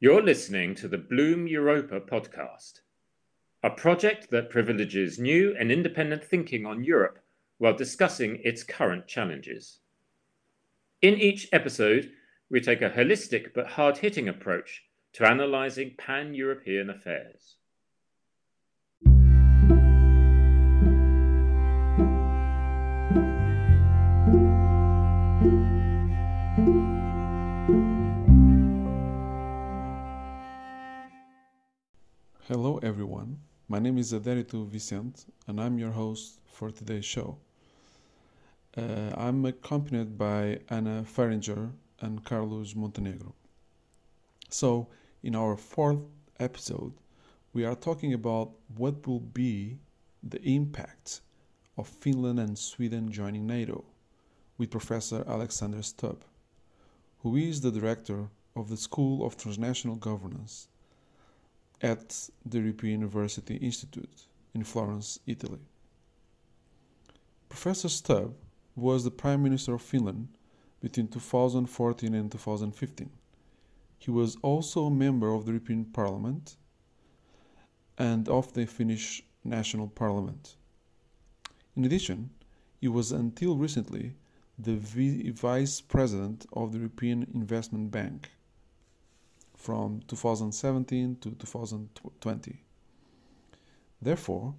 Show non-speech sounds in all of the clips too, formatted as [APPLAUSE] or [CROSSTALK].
You're listening to the Bloom Europa podcast, a project that privileges new and independent thinking on Europe while discussing its current challenges. In each episode, we take a holistic but hard hitting approach to analysing pan European affairs. Hello, everyone. My name is Adérito Vicente, and I'm your host for today's show. Uh, I'm accompanied by Anna Feringer and Carlos Montenegro. So, in our fourth episode, we are talking about what will be the impact of Finland and Sweden joining NATO with Professor Alexander Stubb, who is the director of the School of Transnational Governance at the European University Institute in Florence, Italy. Professor Stubb was the Prime Minister of Finland between 2014 and 2015. He was also a member of the European Parliament and of the Finnish National Parliament. In addition, he was until recently the Vice President of the European Investment Bank from 2017 to 2020. Therefore,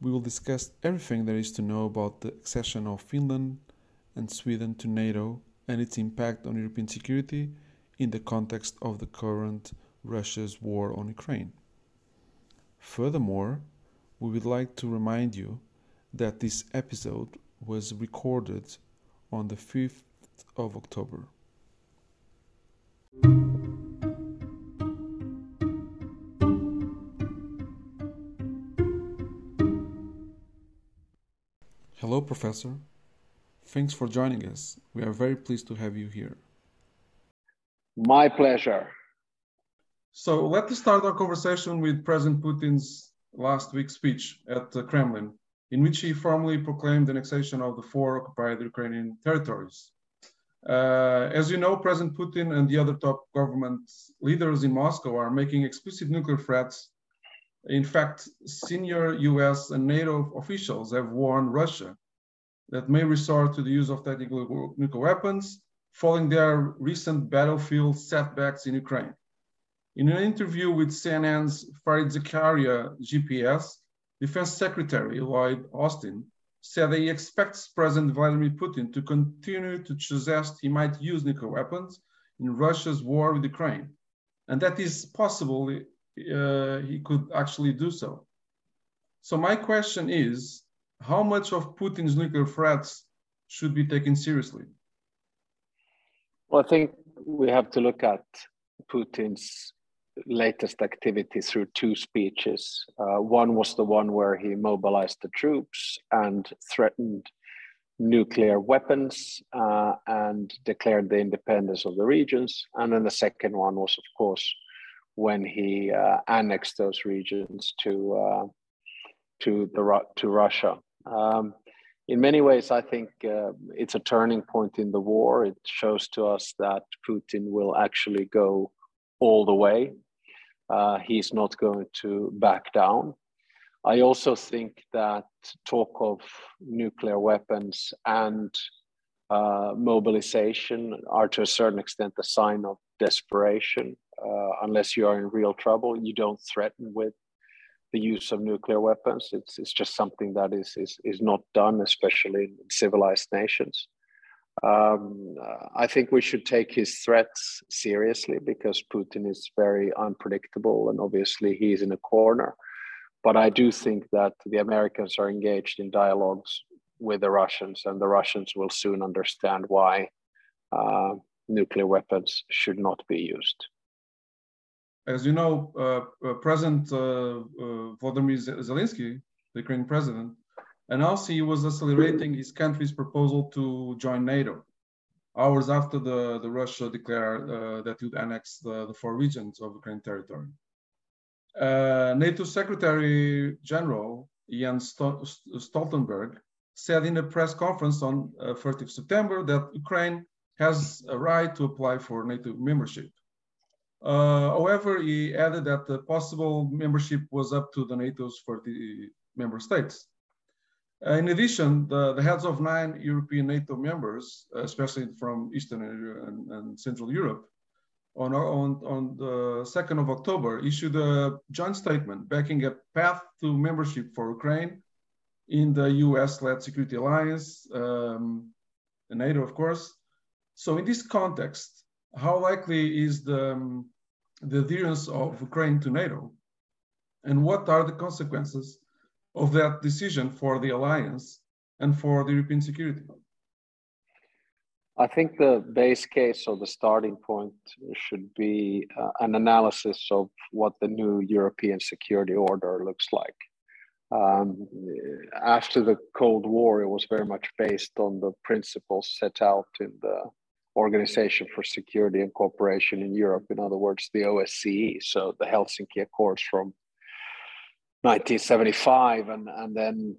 we will discuss everything there is to know about the accession of Finland and Sweden to NATO and its impact on European security in the context of the current Russia's war on Ukraine. Furthermore, we would like to remind you that this episode was recorded on the 5th of October. Hello, Professor. Thanks for joining us. We are very pleased to have you here. My pleasure. So let's start our conversation with President Putin's last week's speech at the Kremlin, in which he formally proclaimed the annexation of the four occupied Ukrainian territories. Uh, as you know, President Putin and the other top government leaders in Moscow are making explicit nuclear threats in fact, senior US and NATO officials have warned Russia that may resort to the use of tactical nuclear weapons following their recent battlefield setbacks in Ukraine. In an interview with CNN's Fareed Zakaria GPS, Defense Secretary Lloyd Austin said that he expects President Vladimir Putin to continue to suggest he might use nuclear weapons in Russia's war with Ukraine, and that is possible uh, he could actually do so. So my question is, how much of Putin's nuclear threats should be taken seriously? Well, I think we have to look at Putin's latest activity through two speeches. Uh, one was the one where he mobilized the troops and threatened nuclear weapons uh, and declared the independence of the regions. And then the second one was, of course, when he uh, annexed those regions to uh, to the to Russia. Um, in many ways, I think uh, it's a turning point in the war. It shows to us that Putin will actually go all the way. Uh, he's not going to back down. I also think that talk of nuclear weapons and uh, mobilization are to a certain extent a sign of desperation uh, unless you are in real trouble, you don't threaten with the use of nuclear weapons. It's, it's just something that is, is, is not done, especially in civilized nations. Um, uh, I think we should take his threats seriously because Putin is very unpredictable and obviously he's in a corner. But I do think that the Americans are engaged in dialogues with the Russians, and the Russians will soon understand why uh, nuclear weapons should not be used as you know, uh, uh, President uh, Volodymyr Zelensky, the Ukrainian president, announced he was accelerating his country's proposal to join NATO, hours after the, the Russia declared uh, that it would annex the, the, four regions of Ukrainian territory. Uh, NATO Secretary General Jens Stoltenberg said in a press conference on uh, 30th September that Ukraine has a right to apply for NATO membership. Uh, however, he added that the possible membership was up to the NATO's 40 member states. Uh, in addition, the, the, heads of nine European NATO members, especially from Eastern and, and Central Europe, on, on, on the 2nd of October, issued a joint statement backing a path to membership for Ukraine in the US-led security alliance, um, NATO, of course. So in this context, how likely is the, um, the adherence of Ukraine to NATO? And what are the consequences of that decision for the alliance and for the European security? I think the base case or the starting point should be uh, an analysis of what the new European security order looks like. Um, after the Cold War, it was very much based on the principles set out in the Organization for Security and Cooperation in Europe, in other words, the OSCE, so the Helsinki Accords from 1975 and, and then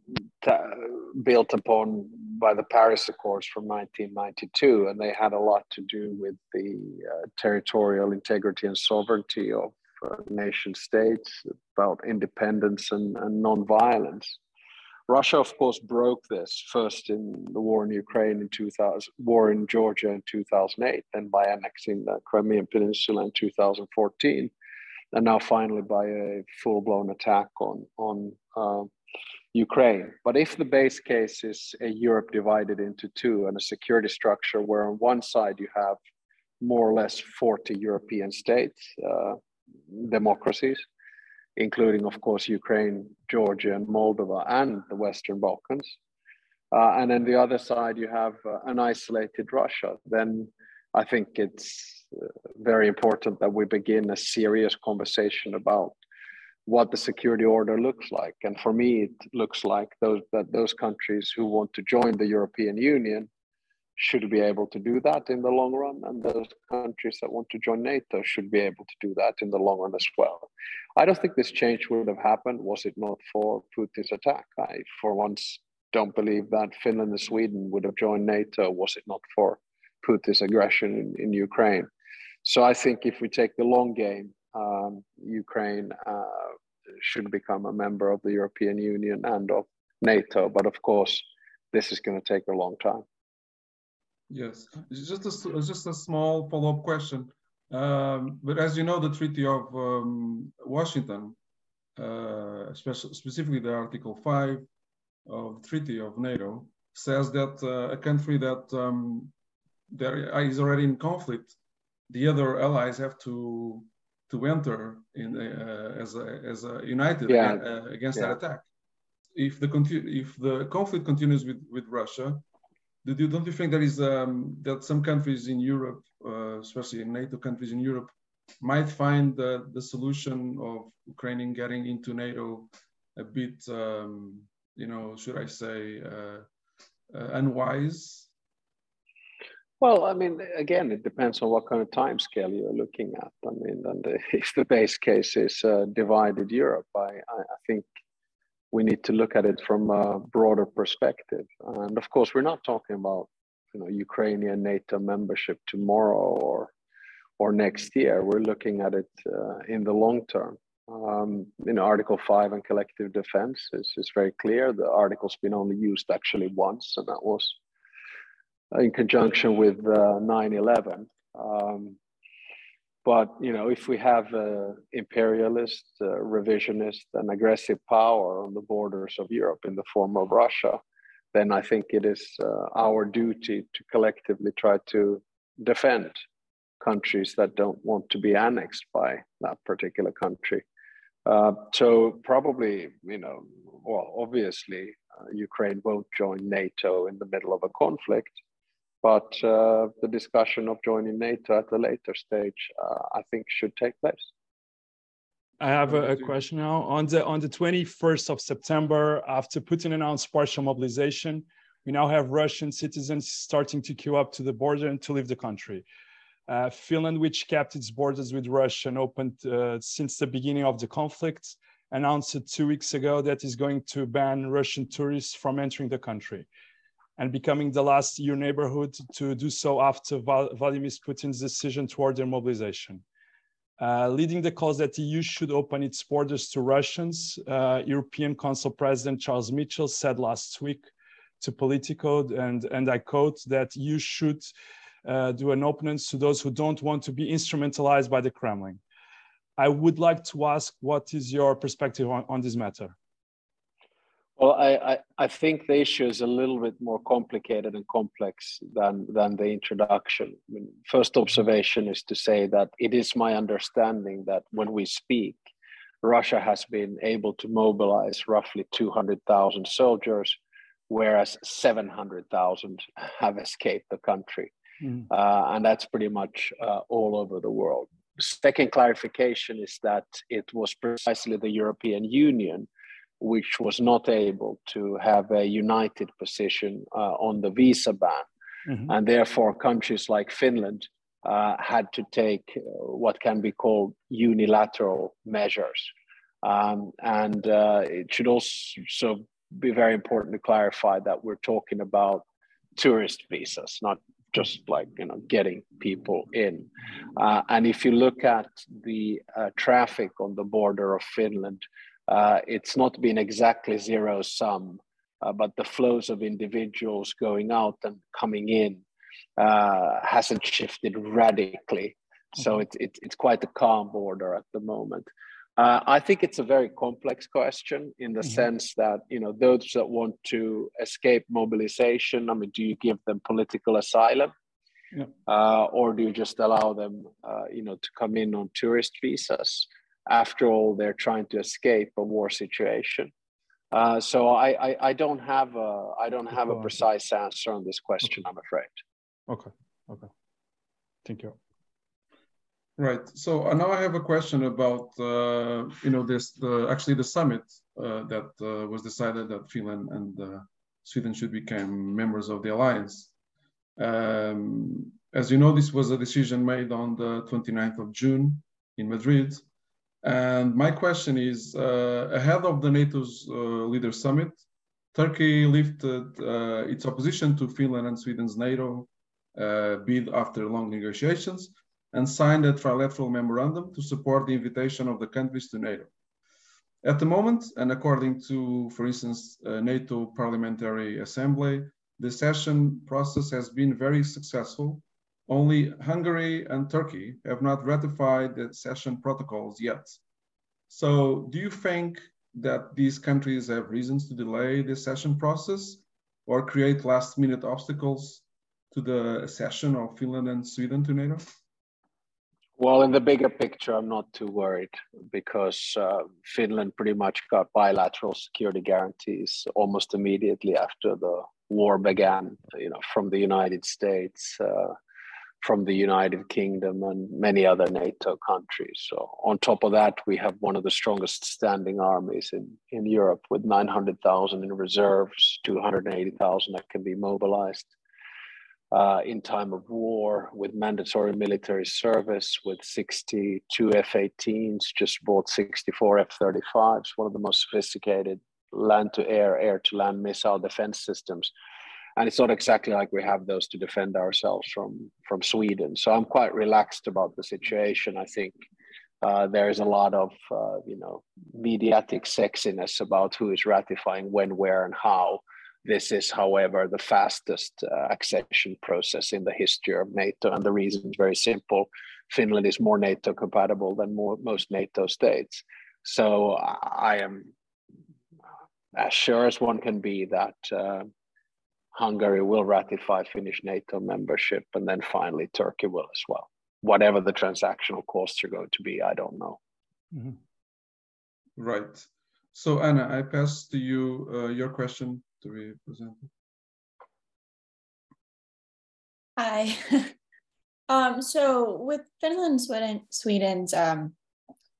built upon by the Paris Accords from 1992. And they had a lot to do with the uh, territorial integrity and sovereignty of uh, nation states, about independence and, and non-violence. Russia, of course, broke this first in the war in Ukraine in 2000, war in Georgia in 2008, then by annexing the Crimean Peninsula in 2014, and now finally by a full-blown attack on on uh, Ukraine. But if the base case is a Europe divided into two and a security structure where on one side you have more or less 40 European states, uh, democracies, including, of course, Ukraine, Georgia, and Moldova, and the Western Balkans. Uh, and then the other side, you have uh, an isolated Russia. Then I think it's uh, very important that we begin a serious conversation about what the security order looks like. And for me, it looks like those that those countries who want to join the European Union should be able to do that in the long run, and those countries that want to join NATO should be able to do that in the long run as well. I don't think this change would have happened was it not for Putin's attack. I, for once, don't believe that Finland and Sweden would have joined NATO was it not for Putin's aggression in, in Ukraine. So I think if we take the long game, um, Ukraine uh, should become a member of the European Union and of NATO. But of course, this is going to take a long time. Yes, just a, just a small follow-up question. Um, but as you know, the Treaty of um, Washington, uh, especially, specifically the Article 5 of the Treaty of NATO, says that uh, a country that um, there is already in conflict, the other allies have to to enter in uh, as a, as a united yeah. against, against yeah. that attack. If the if the conflict continues with with Russia, do don't you think there is um, that some countries in Europe, uh, especially in NATO countries in Europe, might find the, the solution of Ukraine getting into NATO a bit, um, you know, should I say, uh, uh, unwise? Well, I mean, again, it depends on what kind of time scale you're looking at. I mean, and [LAUGHS] if the base case is uh, divided Europe, I, I think we need to look at it from a broader perspective. And of course, we're not talking about you know Ukrainian NATO membership tomorrow or or next year. We're looking at it uh, in the long term. Um, in Article 5 and collective defense is, is very clear. The article's been only used actually once, and that was in conjunction with uh, 9 11. Um, but you know, if we have uh, imperialist, uh, revisionist, and aggressive power on the borders of Europe in the form of Russia, then I think it is uh, our duty to collectively try to defend countries that don't want to be annexed by that particular country. Uh, so probably, you know, well, obviously, uh, Ukraine won't join NATO in the middle of a conflict but uh, the discussion of joining NATO at a later stage, uh, I think, should take place. I have a, a, question now. On the on the 21st of September, after Putin announced partial mobilization, we now have Russian citizens starting to queue up to the border and to leave the country. Uh, Finland, which kept its borders with Russia and opened uh, since the beginning of the conflict, announced two weeks ago that is going to ban Russian tourists from entering the country and becoming the last EU neighborhood to do so after Vladimir Putin's decision toward their mobilization. uh, leading the calls that the EU should open its borders to Russians. Uh, European Council President Charles Michel said last week to Politico, and, and I quote, that you should uh, do an openness to those who don't want to be instrumentalized by the Kremlin. I would like to ask what is your perspective on, on this matter? Well, I, I, I, think the issue is a little bit more complicated and complex than, than the introduction. I mean, first observation is to say that it is my understanding that when we speak, Russia has been able to mobilize roughly 200,000 soldiers, whereas 700,000 have escaped the country. Mm. Uh, and that's pretty much uh, all over the world. Second clarification is that it was precisely the European Union which was not able to have a united position uh, on the visa ban. Mm-hmm. And therefore, countries like Finland uh, had to take uh, what can be called unilateral measures. Um, and uh, it should also be very important to clarify that we're talking about tourist visas, not just like you know getting people in. Uh, and if you look at the uh, traffic on the border of Finland, uh, it's not been exactly zero sum, uh, but the flows of individuals going out and coming in uh, hasn't shifted radically. So mm-hmm. it, it, it's quite a calm border at the moment. Uh, I think it's a very complex question in the mm-hmm. sense that you know those that want to escape mobilization. I mean, do you give them political asylum, yeah. uh, or do you just allow them, uh, you know, to come in on tourist visas? After all, they're trying to escape a war situation. Uh, so I, I, I, don't have a I don't have a precise answer on this question. Okay. I'm afraid. Okay. Okay. Thank you. Right. So uh, now I have a question about uh, you know this the actually the summit uh, that uh, was decided that Finland and uh, Sweden should become members of the alliance. Um, as you know, this was a decision made on the 29th of June in Madrid. And my question is, uh, ahead of the NATO's uh, leader summit, Turkey lifted uh, its opposition to Finland and Sweden's NATO uh, bid after long negotiations and signed a trilateral memorandum to support the invitation of the countries to NATO. At the moment, and according to, for instance, uh, NATO Parliamentary Assembly, the accession process has been very successful only Hungary and Turkey have not ratified the accession protocols yet. So do you think that these countries have reasons to delay the accession process or create last minute obstacles to the accession of Finland and Sweden to NATO? Well, in the bigger picture, I'm not too worried because uh, Finland pretty much got bilateral security guarantees almost immediately after the war began, you know, from the United States, uh, from the United Kingdom and many other NATO countries. So on top of that, we have one of the strongest standing armies in, in Europe with 900,000 in reserves, 280,000 that can be mobilized uh, in time of war with mandatory military service with 62 F-18s, just bought 64 F-35s, one of the most sophisticated land-to-air, air-to-land missile defense systems and it's not exactly like we have those to defend ourselves from from Sweden. So I'm quite relaxed about the situation. I think uh, there is a lot of uh, you know mediatic sexiness about who is ratifying when, where, and how. This is, however, the fastest uh, accession process in the history of NATO, and the reason is very simple: Finland is more NATO compatible than more, most NATO states. So I am as sure as one can be that uh, Hungary will ratify Finnish NATO membership, and then finally Turkey will as well. Whatever the transactional costs are going to be, I don't know. Mm-hmm. Right. So Anna, I pass to you uh, your question to be presented. Hi. [LAUGHS] um, so with Finland, Sweden, Sweden's um,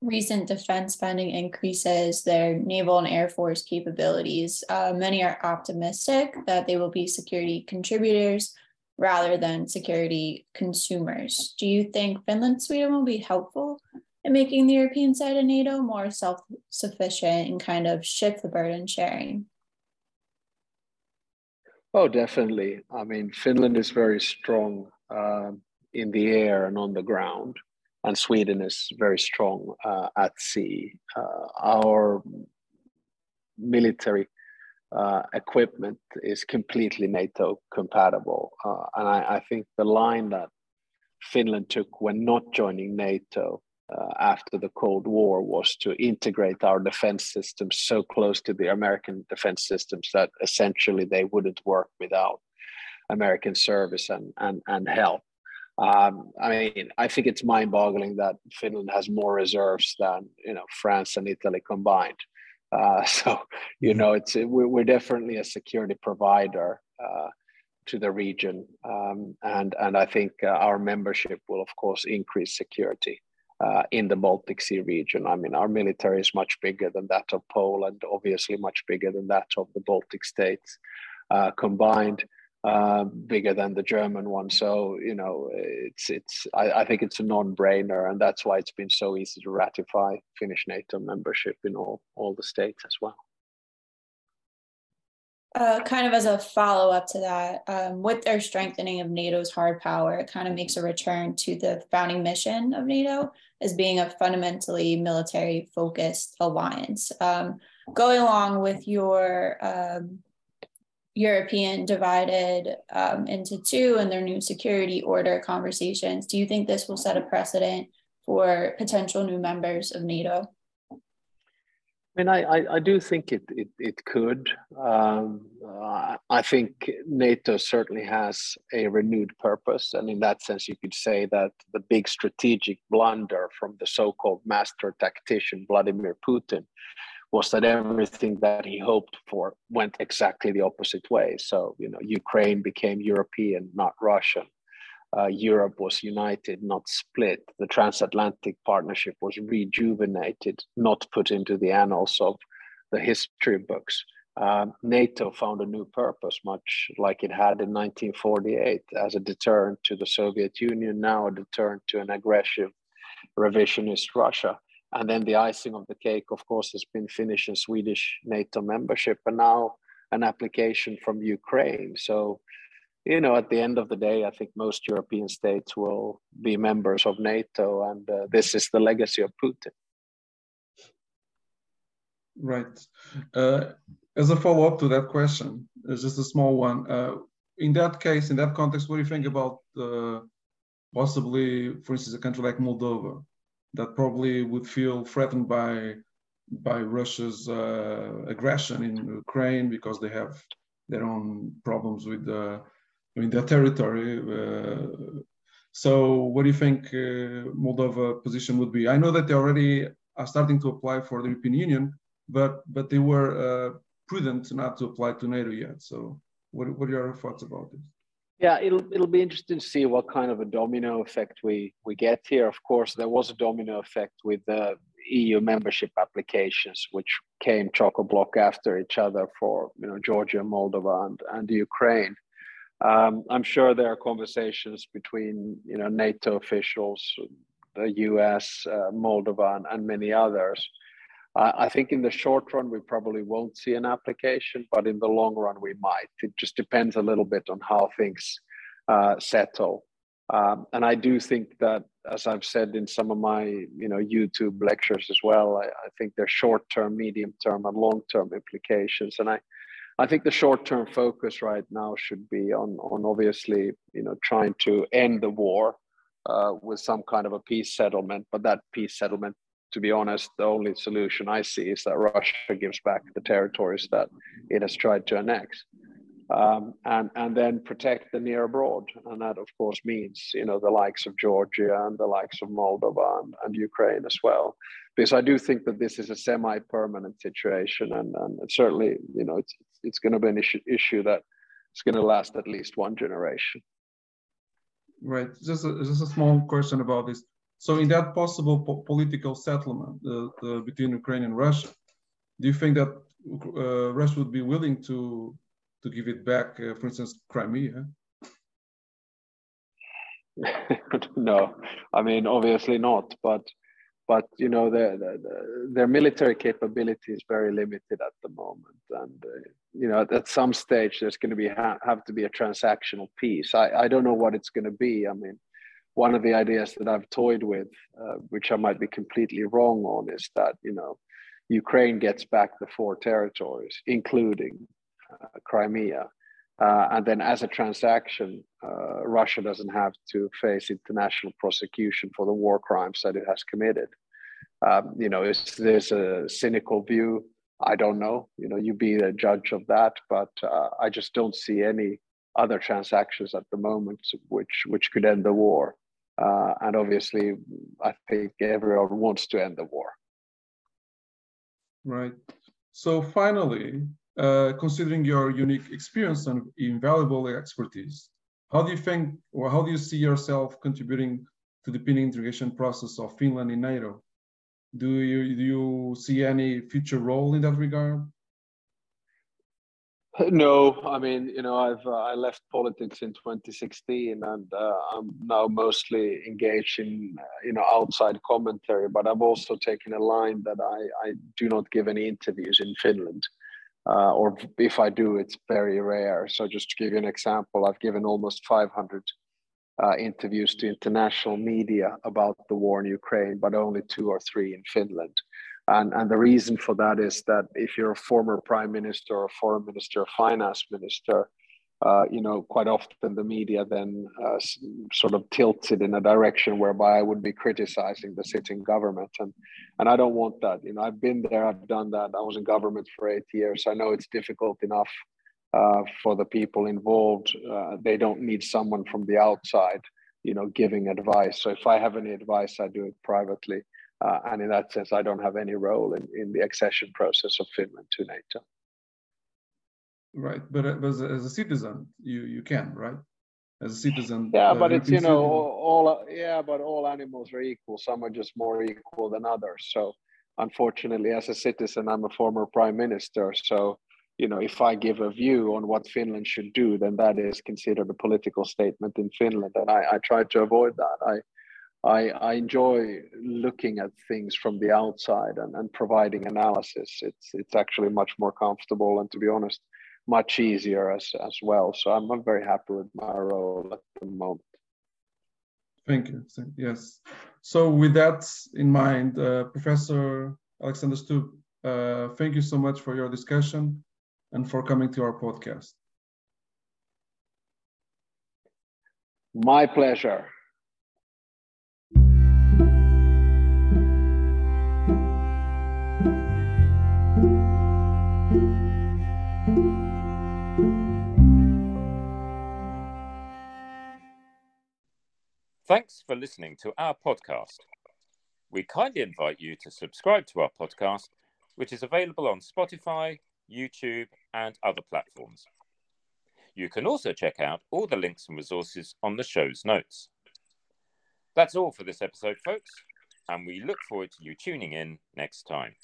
recent defense spending increases their naval and air force capabilities, uh, many are optimistic that they will be security contributors rather than security consumers. Do you think Finland, Sweden will be helpful in making the European side of NATO more self sufficient and kind of shift the burden sharing? Oh, definitely. I mean, Finland is very strong uh, in the air and on the ground. And Sweden is very strong uh, at sea. Uh, our military uh, equipment is completely NATO compatible, uh, and I, I, think the line that Finland took when not joining NATO uh, after the Cold War was to integrate our defense systems so close to the American defense systems that essentially they wouldn't work without American service and and and help. Um, I mean, I think it's mind-boggling that Finland has more reserves than you know France and Italy combined. Uh, [LAUGHS] so you mm-hmm. know, it's we're, we're definitely a security provider uh, to the region, um, and and I think uh, our membership will of course increase security. Uh, in the Baltic Sea region. I mean, our military is much bigger than that of Poland, obviously much bigger than that of the Baltic states uh, combined. Uh, bigger than the German one. So you know, it's it's. I, I, think it's a non-brainer, and that's why it's been so easy to ratify Finnish NATO membership in all all the states as well. Uh, kind of as a follow up to that, um, with their strengthening of NATO's hard power, it kind of makes a return to the founding mission of NATO as being a fundamentally military focused alliance. Um, going along with your um, European divided um, into two and their new security order conversations. Do you think this will set a precedent for potential new members of NATO? I mean, I, I, I do think it, it, it could. Um, uh, I think NATO certainly has a renewed purpose. And in that sense, you could say that the big strategic blunder from the so called master tactician Vladimir Putin was that everything that he hoped for went exactly the opposite way. So, you know, Ukraine became European, not Russian. Uh, Europe was united, not split. The transatlantic partnership was rejuvenated, not put into the annals of the history books. Um, NATO found a new purpose, much like it had in 1948, as a deterrent to the Soviet Union, now a deterrent to an aggressive revisionist Russia. And then the icing of the cake, of course, has been Finnish and Swedish NATO membership, and now an application from Ukraine. So, you know, at the end of the day, I think most European states will be members of NATO, and uh, this is the legacy of Putin. Right. Uh, as a follow up to that question, it's just a small one. Uh, in that case, in that context, what do you think about uh, possibly, for instance, a country like Moldova? That probably would feel threatened by by Russia's uh, aggression in Ukraine because they have their own problems with the in their territory. Uh, so, what do you think uh, Moldova position would be? I know that they already are starting to apply for the European Union, but but they were uh, prudent not to apply to NATO yet. So, what what are your thoughts about this? Yeah, it'll it'll be interesting to see what kind of a domino effect we we get here. Of course, there was a domino effect with the EU membership applications, which came chock a block after each other for you know Georgia, Moldova, and and Ukraine. Um, I'm sure there are conversations between you know NATO officials, the US, uh, Moldova, and, and many others I think in the short run, we probably won't see an application, but in the long run, we might. It just depends a little bit on how things uh, settle. Um, and I do think that, as I've said in some of my you know YouTube lectures as well, I, I think there's short-term, medium-term, and long-term implications. And I, I think the short-term focus right now should be on on obviously you know trying to end the war uh, with some kind of a peace settlement, but that peace settlement to be honest, the only solution I see is that Russia gives back the territories that it has tried to annex. Um, and and then protect the near abroad, and that of course means you know the likes of Georgia and the likes of Moldova and, and Ukraine as well, because I do think that this is a semi-permanent situation, and, and certainly you know it's it's going to be an issue issue that it's going to last at least one generation. Right. Just a, just a small question about this. So in that possible po political settlement uh, between Ukraine and Russia, do you think that uh, Russia would be willing to to give it back, uh, for instance, Crimea? [LAUGHS] no, I mean obviously not, but but you know their, their, their military capability is very limited at the moment, and uh, you know at some stage there's going to be ha have to be a transactional peace. I I don't know what it's going to be. I mean one of the ideas that I've toyed with, uh, which I might be completely wrong on, is that you know Ukraine gets back the four territories, including uh, Crimea, uh, and then as a transaction, uh, Russia doesn't have to face international prosecution for the war crimes that it has committed. Um, you know, is there's a cynical view? I don't know. You know, you be the judge of that, but uh, I just don't see any other transactions at the moment which which could end the war. Uh, and obviously, I think everyone wants to end the war. Right. So finally, uh, considering your unique experience and invaluable expertise, how do you think, or how do you see yourself contributing to the Finnish integration process of Finland in NATO? Do you do you see any future role in that regard? No, I mean, you know, I've uh, I left politics in 2016, and uh, I'm now mostly engaged in uh, you know outside commentary. But I've also taken a line that I I do not give any interviews in Finland, uh, or if I do, it's very rare. So just to give you an example, I've given almost 500 uh, interviews to international media about the war in Ukraine, but only two or three in Finland. And, and the reason for that is that if you're a former prime minister or foreign minister or finance minister, uh, you know, quite often the media then uh, sort of tilts it in a direction whereby I would be criticizing the sitting government, and and I don't want that. You know, I've been there, I've done that. I was in government for eight years. I know it's difficult enough uh, for the people involved. Uh, they don't need someone from the outside, you know, giving advice. So if I have any advice, I do it privately. Uh, and in that sense, I don't have any role in, in the accession process of Finland to NATO. Right, but as a, as a citizen, you you can, right? As a citizen. Yeah, uh, but it's you know all, all yeah, but all animals are equal. Some are just more equal than others. So unfortunately, as a citizen, I'm a former prime minister. So you know, if I give a view on what Finland should do, then that is considered a political statement in Finland, and I, I try to avoid that. I I, I enjoy looking at things from the outside and, and providing analysis. It's it's actually much more comfortable and to be honest, much easier as as well. So I'm, I'm very happy with my role at the moment. Thank you. Yes. So with that in mind, uh, Professor Alexander Stubb, uh, thank you so much for your discussion and for coming to our podcast. My pleasure. Thanks for listening to our podcast. We kindly invite you to subscribe to our podcast, which is available on Spotify, YouTube, and other platforms. You can also check out all the links and resources on the show's notes. That's all for this episode, folks, and we look forward to you tuning in next time.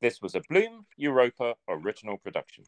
This was a Bloom Europa original production.